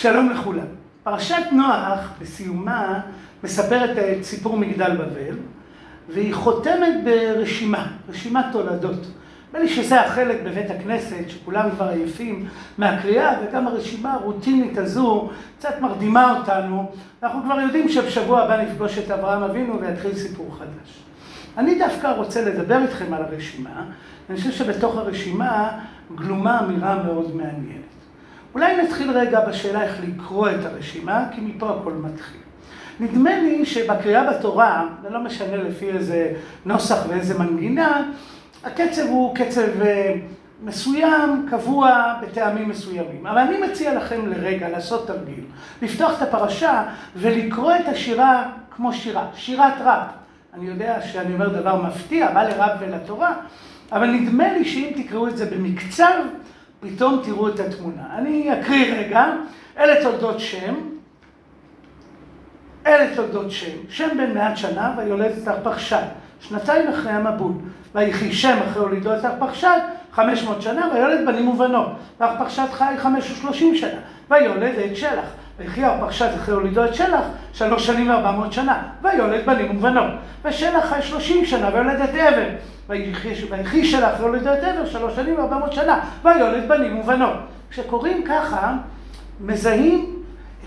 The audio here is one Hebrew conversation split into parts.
שלום לכולם. פרשת נוח בסיומה מספרת את סיפור מגדל בבל והיא חותמת ברשימה, רשימת תולדות. נדמה לי שזה החלק בבית הכנסת שכולם כבר עייפים מהקריאה וגם הרשימה הרוטינית הזו קצת מרדימה אותנו. אנחנו כבר יודעים שבשבוע הבא נפגוש את אברהם אבינו ויתחיל סיפור חדש. אני דווקא רוצה לדבר איתכם על הרשימה, אני חושב שבתוך הרשימה גלומה אמירה מאוד מעניינת. אולי נתחיל רגע בשאלה איך לקרוא את הרשימה, כי מפה הכל מתחיל. נדמה לי שבקריאה בתורה, זה לא משנה לפי איזה נוסח ואיזה מנגינה, הקצב הוא קצב אה, מסוים, קבוע, בטעמים מסוימים. אבל אני מציע לכם לרגע לעשות תרגיל, לפתוח את הפרשה ולקרוא את השירה כמו שירה, שירת ראפ. אני יודע שאני אומר דבר מפתיע, מה לרב ולתורה, אבל נדמה לי שאם תקראו את זה במקצב, פתאום תראו את התמונה. אני אקריא רגע, אלה תולדות שם, אלה תולדות שם, שם בן מעט שנה ויולד את ארפחשד, שנתיים אחרי המבול, ויחי שם אחרי הולידו את ארפחשד, חמש מאות שנה, ויולד בנים ובנות, וארפחשד חי חמש ושלושים שנה, ויולד את שלח, ויחי ארפחשד אחרי הולידו את שלח, שלוש שנים וארבע מאות שנה, ויולד בנים ובנות, ושלח חי שלושים שנה, ויולד את עבר, ויחי שלח יולד את עבר שלוש שנים וארבע מאות שנה, ויולד בנים ובנות. כשקוראים ככה, מזהים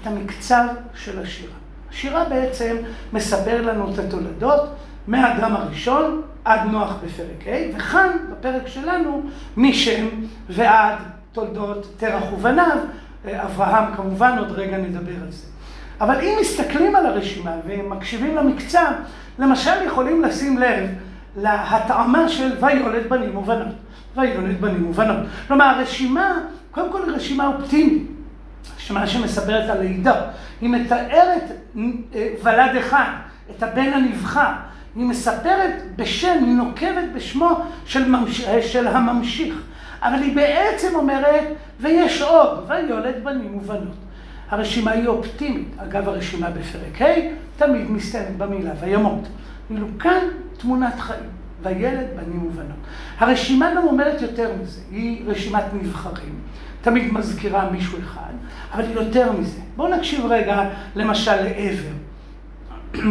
את המקצב של השירה. השירה בעצם מספר לנו את התולדות מהאדם הראשון עד נוח בפרק ה', וכאן בפרק שלנו משם ועד תולדות תרח ובניו, אברהם כמובן, עוד רגע נדבר על זה. אבל אם מסתכלים על הרשימה ומקשיבים למקצב, למשל יכולים לשים לב להתאמה של ויולד בנים ובנות. ויולד בנים ובנות. כלומר, הרשימה, קודם כל היא רשימה אופטימית. רשימה שמספרת על לידה. היא מתארת אה, ולד אחד, את הבן הנבחר. היא מספרת בשם, היא נוקבת בשמו של, ממש, אה, של הממשיך. אבל היא בעצם אומרת, ויש עוד, ויולד בנים ובנות. הרשימה היא אופטימית. אגב, הרשימה בפרק ה' תמיד מסתיימת במילה וימות. ואילו כאן תמונת חיים, וילד, בנים ובנות. הרשימה גם אומרת יותר מזה, היא רשימת נבחרים, תמיד מזכירה מישהו אחד, אבל היא יותר מזה. בואו נקשיב רגע למשל לעבר.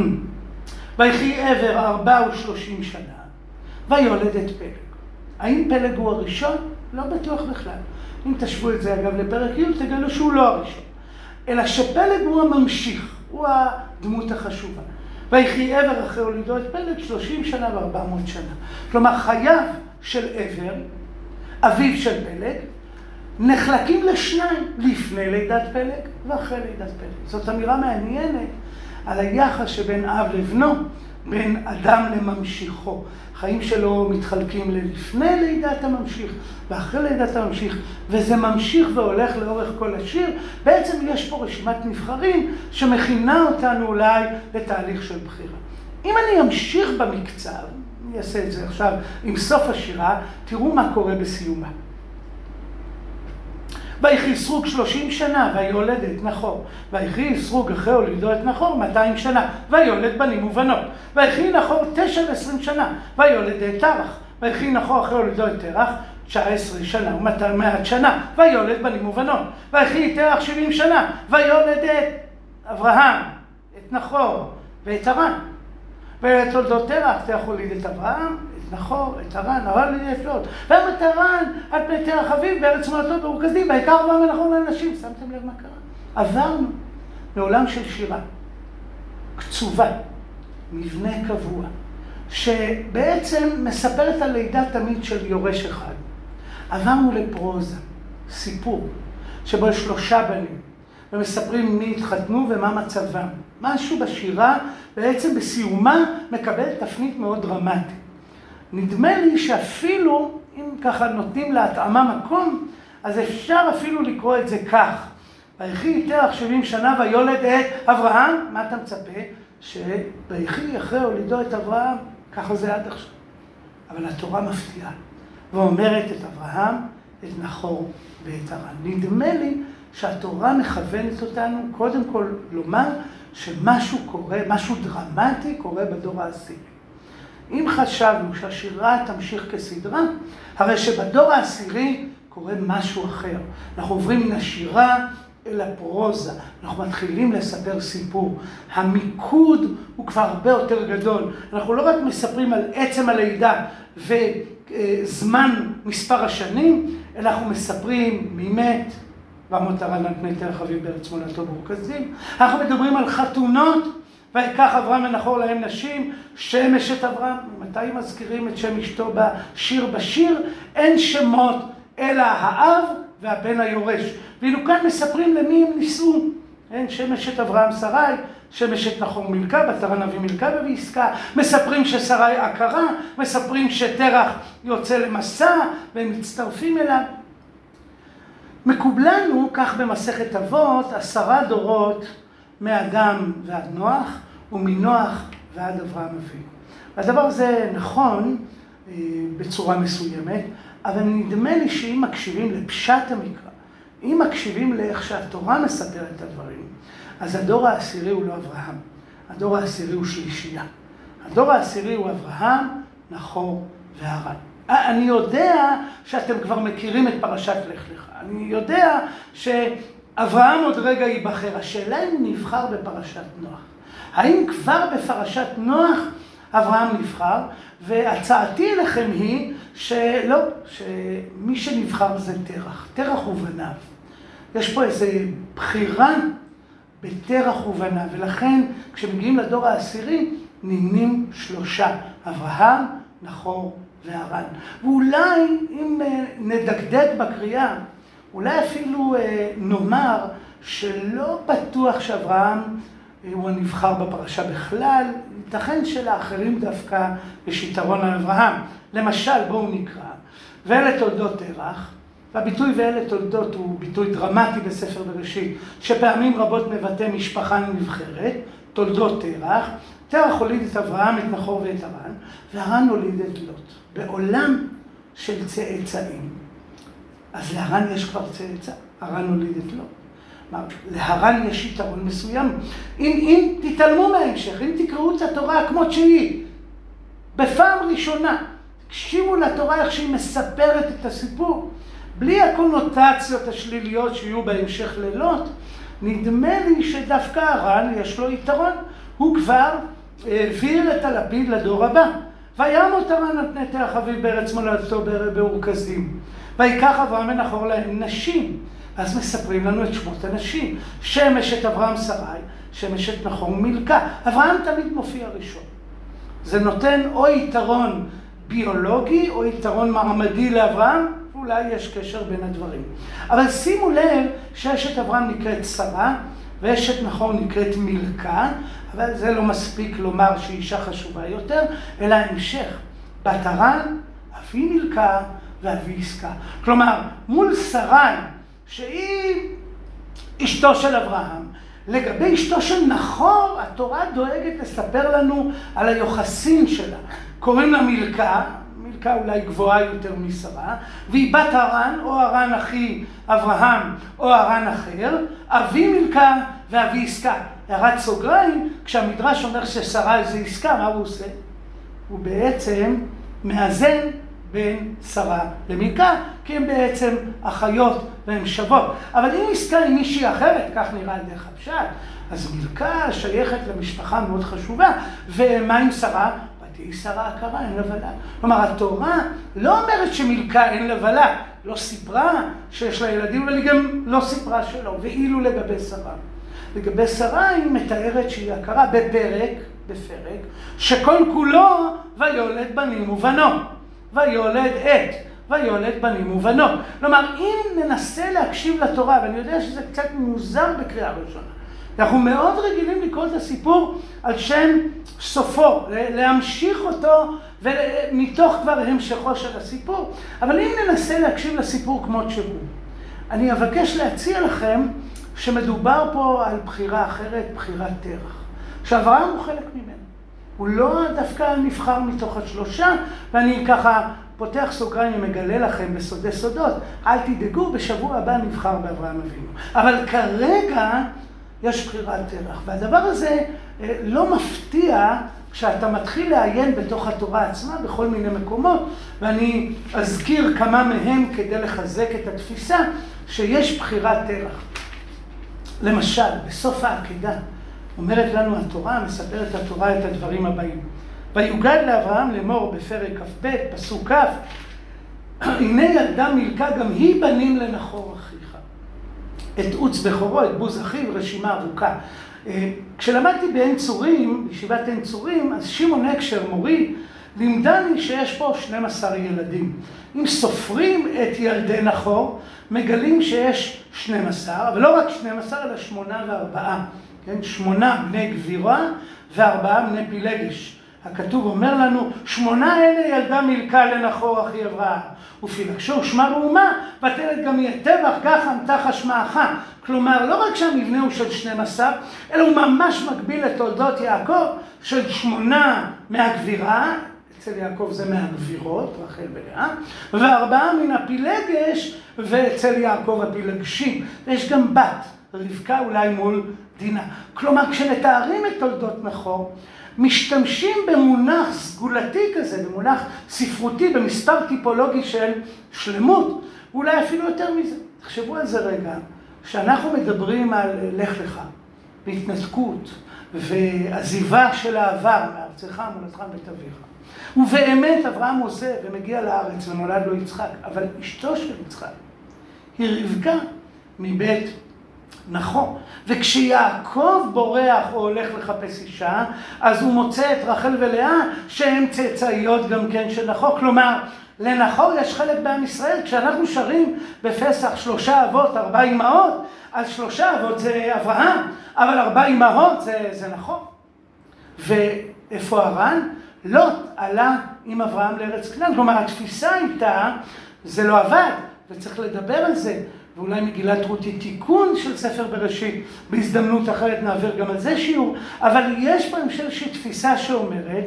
ויחי עבר ארבע ושלושים שנה, ויולד את פלג. האם פלג הוא הראשון? לא בטוח בכלל. אם תשוו את זה אגב לפרק י', תגלו שהוא לא הראשון. אלא שפלג הוא הממשיך, הוא הדמות החשובה. ויחי עבר אחרי הולידו את פלג שלושים שנה וארבע מאות שנה. כלומר, חייו של עבר, אביו של פלג, נחלקים לשניים, לפני לידת פלג ואחרי לידת פלג. זאת אמירה מעניינת על היחס שבין אב לבנו, בין אדם לממשיכו. החיים שלו מתחלקים ללפני לידת הממשיך ואחרי לידת הממשיך, וזה ממשיך והולך לאורך כל השיר. בעצם יש פה רשימת נבחרים שמכינה אותנו אולי לתהליך של בחירה. אם אני אמשיך במקצב, אני אעשה את זה עכשיו עם סוף השירה, תראו מה קורה בסיומה. ויחי סרוג שלושים שנה, ויולד את נחור. ויחי סרוג אחרי הולידו את נחור מאתיים שנה, ויולד בנים ובנות. ויחי נחור תשע ועשרים שנה, ויולד את תרח. ויחי נחור אחרי הולידו את תרח, תשע עשרה שנה ומעט שנה, ויולד בנים ובנות. ויחי תרח שבעים שנה, ויולד את אברהם, את נחור ואת הרן. ותולדות תרח, תרח הוליד את אברהם, נחור, את הרן, הרן. והם את הרן על פני תרח אביב בארץ מולדתו ברוקזים, בעיקר עבר מלאכו לאנשים. שמתם לב מה קרה? עברנו לעולם של שירה, קצובה, מבנה קבוע, שבעצם מספרת על לידה תמיד של יורש אחד. עברנו לפרוזה, סיפור, שבו יש שלושה בנים, ומספרים מי התחתנו ומה מצבם. משהו בשירה בעצם בסיומה מקבל תפנית מאוד דרמטית. נדמה לי שאפילו, אם ככה נותנים להתאמה מקום, אז אפשר אפילו לקרוא את זה כך. ויחי תרח שבעים שנה ויולד את אברהם, מה אתה מצפה? שויחי אחרי הולידו את אברהם, ככה זה עד עכשיו. אבל התורה מפתיעה, ואומרת את אברהם, את נחור ואת הרן. נדמה לי שהתורה מכוונת אותנו קודם כל לומר שמשהו קורה, משהו דרמטי קורה בדור העשירי. אם חשבנו שהשירה תמשיך כסדרה, הרי שבדור העשירי קורה משהו אחר. אנחנו עוברים מן השירה אלא פרוזה. אנחנו מתחילים לספר סיפור. המיקוד הוא כבר הרבה יותר גדול. אנחנו לא רק מספרים על עצם הלידה וזמן מספר השנים, אלא אנחנו מספרים מי מת, ועמוד הר"ן על פני תל חביב בארץ מולדתו ברוכזים. אנחנו מדברים על חתונות, ויקח אברהם ונחור להם נשים, שם אשת אברהם. מתי מזכירים את שם אשתו בשיר? בשיר אין שמות, אלא האב והבן היורש. ואילו כאן מספרים למי הם נישאו. אין שם אשת אברהם שרי, שם אשת נחור מילכה, בתר הנביא מילכה ועסקה. מספרים ששרי עקרה, מספרים שתרח יוצא למסע, והם מצטרפים אליו. מקובלנו, כך במסכת אבות, עשרה דורות מאדם ועד נוח, ומנוח ועד אברהם אבינו. והדבר הזה נכון אה, בצורה מסוימת, אבל נדמה לי שאם מקשיבים לפשט המקרא, אם מקשיבים לאיך שהתורה מספרת את הדברים, אז הדור העשירי הוא לא אברהם, הדור העשירי הוא שלישייה. הדור העשירי הוא אברהם, נחור והרן. אה, אני יודע שאתם כבר מכירים את פרשת לך לך. אני יודע שאברהם עוד רגע ייבחר. השאלה אם הוא נבחר בפרשת נוח. האם כבר בפרשת נוח אברהם נבחר? והצעתי אליכם היא שלא, שמי שנבחר זה תרח. תרח ובניו. יש פה איזו בחירה בתרח ובניו, ולכן כשמגיעים לדור העשירי נמנים שלושה, אברהם, נחור והר"ן. ואולי אם אה, נדקדק בקריאה, אולי אפילו אה, נאמר שלא בטוח שאברהם אה, הוא הנבחר בפרשה בכלל, ייתכן שלאחרים דווקא יש יתרון על אברהם. למשל, בואו נקרא, ואלה תולדות תרח, והביטוי ואלה תולדות הוא ביטוי דרמטי בספר בראשית, שפעמים רבות מבטא משפחה נבחרת, תולדות תרח, תרח הוליד את אברהם, את נחור ואת הרן, והרן הוליד את לוט. בעולם של צאצאים, אז להרן יש כבר צאצא, הרן הוליד את. כלומר, להרן יש יתרון מסוים. אם, אם תתעלמו מההמשך, אם תקראו את התורה כמות שהיא, בפעם ראשונה, תקשיבו לתורה איך שהיא מספרת את הסיפור, בלי הקונוטציות השליליות שיהיו בהמשך לילות, נדמה לי שדווקא הר"ן יש לו יתרון. הוא כבר העביר את הלפיד לדור הבא. וימות הר"ן על פני תל חביב בארץ מולדתו באורכזים. ויקח אברהם ונחור להם נשים. אז מספרים לנו את שמות הנשים. שם אשת אברהם שרי, שם אשת נחור מילכה. אברהם תמיד מופיע ראשון. זה נותן או יתרון ביולוגי או יתרון מעמדי לאברהם, ואולי יש קשר בין הדברים. אבל שימו לב שאשת אברהם נקראת שרה, ואשת נחור נקראת מילכה, אבל זה לא מספיק לומר שהיא אישה חשובה יותר, אלא המשך. בת הרן, אבי מילכה ואבי עסקה. כלומר, מול שרי, שהיא אשתו של אברהם, לגבי אשתו של נחור, התורה דואגת לספר לנו על היוחסין שלה. קוראים לה מילכה, מילכה אולי גבוהה יותר משרה, והיא בת הרן, או הרן אחי אברהם, או הרן אחר, אבי מילכה ואבי עסקה. הערת סוגריים, כשהמדרש אומר ששרה זה עסקה, מה הוא עושה? הוא בעצם מאזן בין שרה למילכה, כי הן בעצם אחיות והן שוות. אבל אם עסקה עם מישהי אחרת, כך נראה על דרך הפשט, אז מילכה שייכת למשפחה מאוד חשובה. ומה עם שרה? ותהי שרה עקרה, אין לה ולד. כלומר, התורה לא אומרת שמילכה אין לה ולד. לא סיפרה שיש לה ילדים, אבל היא גם לא סיפרה שלא. ואילו לגבי שרה. לגבי שרה היא מתארת שהיא עקרה בפרק, בפרק, שכל כולו ויולד בנים ובנות. ויולד את, ויולד בנים ובנות. כלומר, אם ננסה להקשיב לתורה, ואני יודע שזה קצת מוזר בקריאה ראשונה, אנחנו מאוד רגילים לקרוא את הסיפור על שם סופו, להמשיך אותו ומתוך כבר המשכו של הסיפור, אבל אם ננסה להקשיב לסיפור כמות שהוא, אני אבקש להציע לכם שמדובר פה על בחירה אחרת, בחירת תרח, שאברהם הוא חלק ממנו. הוא לא דווקא נבחר מתוך השלושה, ואני ככה פותח סוגריים ומגלה לכם בסודי סודות, אל תדאגו, בשבוע הבא נבחר באברהם אבינו. אבל כרגע יש בחירת תרח, והדבר הזה אה, לא מפתיע כשאתה מתחיל לעיין בתוך התורה עצמה בכל מיני מקומות, ואני אזכיר כמה מהם כדי לחזק את התפיסה שיש בחירת תרח. למשל, בסוף העקדה, אומרת לנו התורה, מספרת התורה את הדברים הבאים. ויוגד לאברהם לאמור בפרק כ"ב, פסוק כ', הנה ילדה מילכה גם היא בנים לנחור אחיך. את עוץ בכורו, את בוז אחיו, רשימה ארוכה. אה, כשלמדתי בעין צורים, בישיבת עין צורים, אז שמעון הקשר, מורי, לימדני שיש פה 12 ילדים. אם סופרים את ילדי נחור, מגלים שיש 12, אבל לא רק 12, אלא שמונה וארבעה. כן? שמונה בני גבירה וארבעה בני פילגש. הכתוב אומר לנו, שמונה אלה ילדה מילכה לנחור אחי אברהם. ופילגשו שמה ראומה, ותלת גם יהיה טבח, כך ענתה חשמעך. כלומר, לא רק שהמבנה הוא של 12, אלא הוא ממש מקביל לתולדות יעקב של שמונה מהגבירה, אצל יעקב זה מהגבירות, רחל ולאה, וארבעה מן הפילגש, ואצל יעקב הפילגשים. ויש גם בת, רבקה אולי מול דינה. כלומר, כשמתארים את תולדות נחור, משתמשים במונח סגולתי כזה, במונח ספרותי, במספר טיפולוגי של שלמות, אולי אפילו יותר מזה. תחשבו על זה רגע, כשאנחנו מדברים על לך לך, והתנתקות, ועזיבה של העבר מארצך, מולדתך ובית אביך. ובאמת אברהם עוזב ומגיע לארץ ונולד לו יצחק, אבל אשתו של יצחק היא רבקה מבית נכון. וכשיעקב בורח או הולך לחפש אישה, אז הוא מוצא את רחל ולאה שהן צאצאיות גם כן של נחור. כלומר, לנחור יש חלק בעם ישראל. כשאנחנו שרים בפסח שלושה אבות, ארבע אמהות, אז שלושה אבות זה אברהם, אבל ארבע אמהות זה, זה נכון. ואיפה הר"ן? לוט עלה עם אברהם לארץ כנען. כלומר, התפיסה הייתה, זה לא עבד, וצריך לדבר על זה. ואולי מגילת רות היא תיקון של ספר בראשית, בהזדמנות אחרת נעביר גם על זה שיעור, אבל יש פה איזושהי תפיסה שאומרת,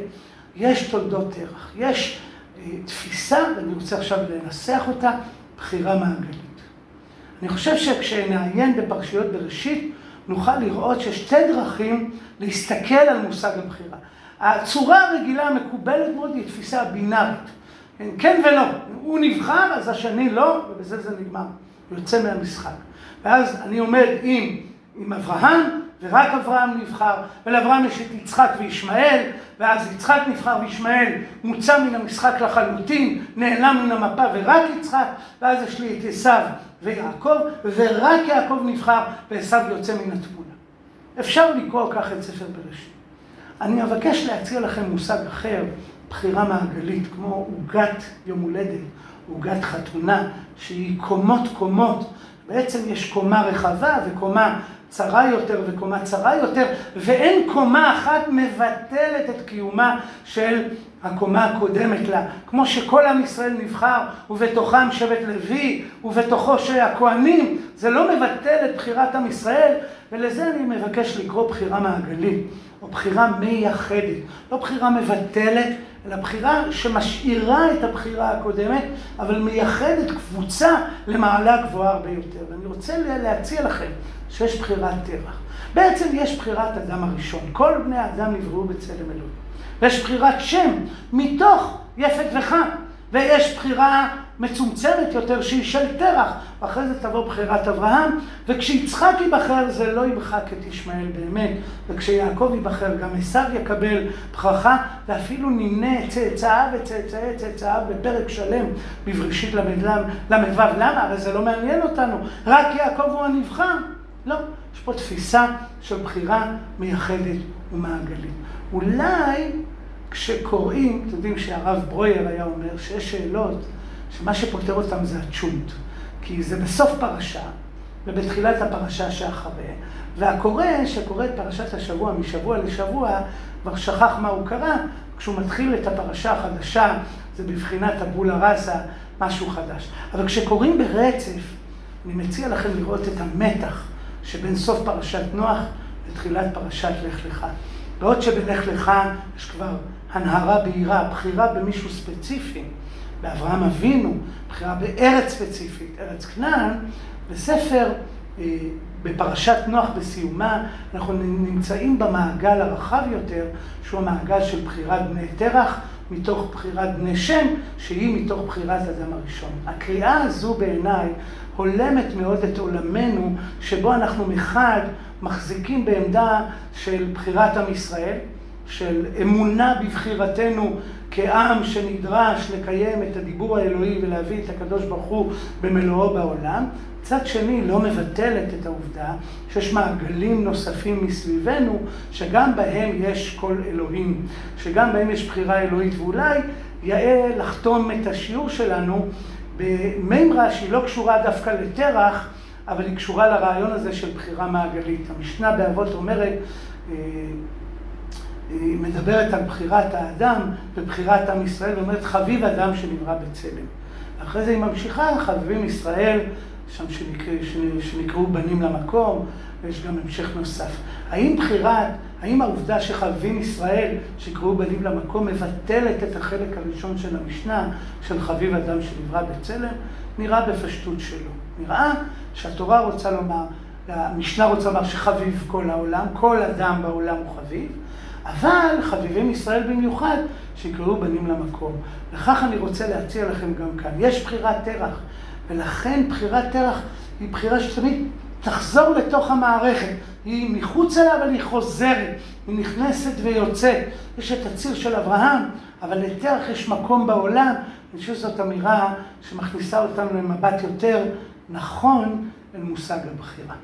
יש תולדות תרח, יש אה, תפיסה, ואני רוצה עכשיו לנסח אותה, בחירה מעגלית. אני חושב שכשנעיין בפרשיות בראשית, נוכל לראות שיש שתי דרכים להסתכל על מושג הבחירה. הצורה הרגילה המקובלת מאוד היא תפיסה בינארית. כן, כן ולא. הוא נבחר, אז השני לא, ובזה זה נגמר. יוצא מהמשחק. ואז אני עומד עם, עם אברהם, ורק אברהם נבחר, ולאברהם יש את יצחק וישמעאל, ואז יצחק נבחר וישמעאל מוצא מן המשחק לחלוטין, נעלם מן המפה ורק יצחק, ואז יש לי את עשיו ויעקב, ורק יעקב נבחר ועשיו יוצא מן התמונה. אפשר לקרוא כך את ספר בראשית. אני אבקש להציע לכם מושג אחר, בחירה מעגלית, כמו עוגת יום הולדת, עוגת חתונה, שהיא קומות קומות. בעצם יש קומה רחבה וקומה צרה יותר וקומה צרה יותר, ואין קומה אחת מבטלת את קיומה של הקומה הקודמת לה. כמו שכל עם ישראל נבחר, ובתוכם שבט לוי, ובתוכו שהכוהנים, זה לא מבטל את בחירת עם ישראל, ולזה אני מבקש לקרוא בחירה מעגלית, או בחירה מייחדת. לא בחירה מבטלת, אלא בחירה שמשאירה את הבחירה הקודמת, אבל מייחדת קבוצה למעלה גבוהה הרבה יותר. ואני רוצה להציע לכם שיש בחירת טבח. בעצם יש בחירת אדם הראשון. כל בני האדם נבראו בצלם אלוהים. ויש בחירת שם מתוך יפת וחם. ויש בחירה מצומצמת יותר שהיא של תרח, ואחרי זה תבוא בחירת אברהם, וכשיצחק ייבחר זה לא ימחק את ישמעאל באמת, וכשיעקב ייבחר גם עשיו יקבל ברכה, ואפילו נמנה את צאצאיו וצאצאי צאצאיו בפרק שלם בבראשית ל"ו. למה? הרי זה לא מעניין אותנו, רק יעקב הוא הנבחר. לא, יש פה תפיסה של בחירה מייחדת ומעגלית. אולי כשקוראים, אתם יודעים שהרב ברויר היה אומר שיש שאלות שמה שפותר אותן זה הצ'ונט. כי זה בסוף פרשה, ובתחילת הפרשה שאחרי, והקורא שקורא את פרשת השבוע משבוע לשבוע, כבר שכח מה הוא קרא, כשהוא מתחיל את הפרשה החדשה, זה בבחינת הבולה ראסה, משהו חדש. אבל כשקוראים ברצף, אני מציע לכם לראות את המתח שבין סוף פרשת נוח לתחילת פרשת לך לך. בעוד שבלך לך יש כבר הנהרה בהירה, בחירה במישהו ספציפי, באברהם אבינו, בחירה בארץ ספציפית, ארץ כנען, בספר, אה, בפרשת נוח בסיומה, אנחנו נמצאים במעגל הרחב יותר, שהוא המעגל של בחירת בני תרח, מתוך בחירת בני שם, שהיא מתוך בחירת אדם הראשון. הקריאה הזו בעיניי הולמת מאוד את עולמנו, שבו אנחנו מחד מחזיקים בעמדה של בחירת עם ישראל, של אמונה בבחירתנו כעם שנדרש לקיים את הדיבור האלוהי ולהביא את הקדוש ברוך הוא במלואו בעולם. מצד שני, לא מבטלת את העובדה שיש מעגלים נוספים מסביבנו, שגם בהם יש קול אלוהים, שגם בהם יש בחירה אלוהית, ואולי יאה לחתום את השיעור שלנו במימרה שהיא לא קשורה דווקא לתרח, אבל היא קשורה לרעיון הזה של בחירה מעגלית. המשנה באבות אומרת, אה, היא מדברת על בחירת האדם ובחירת עם ישראל, ואומרת חביב אדם שנברא בצלם. אחרי זה היא ממשיכה, חביבים ישראל, שם שנקרא, שנקראו בנים למקום, ויש גם המשך נוסף. האם בחירת, האם העובדה שחביבים ישראל, שיקראו בנים למקום, מבטלת את החלק הראשון של המשנה, של חביב אדם שנברא בצלם? נראה בפשטות שלא. נראה שהתורה רוצה לומר, המשנה רוצה לומר שחביב כל העולם, כל אדם בעולם הוא חביב, אבל חביבים ישראל במיוחד, שיקראו בנים למקום. וכך אני רוצה להציע לכם גם כאן. יש בחירת תרח, ולכן בחירת תרח היא בחירה שתמיד תחזור לתוך המערכת. היא מחוץ אליה, אבל היא חוזרת. היא נכנסת ויוצאת. יש את הציר של אברהם, אבל לתרח יש מקום בעולם. אני חושב שזאת אמירה שמכניסה אותנו למבט יותר נכון אל מושג הבחירה.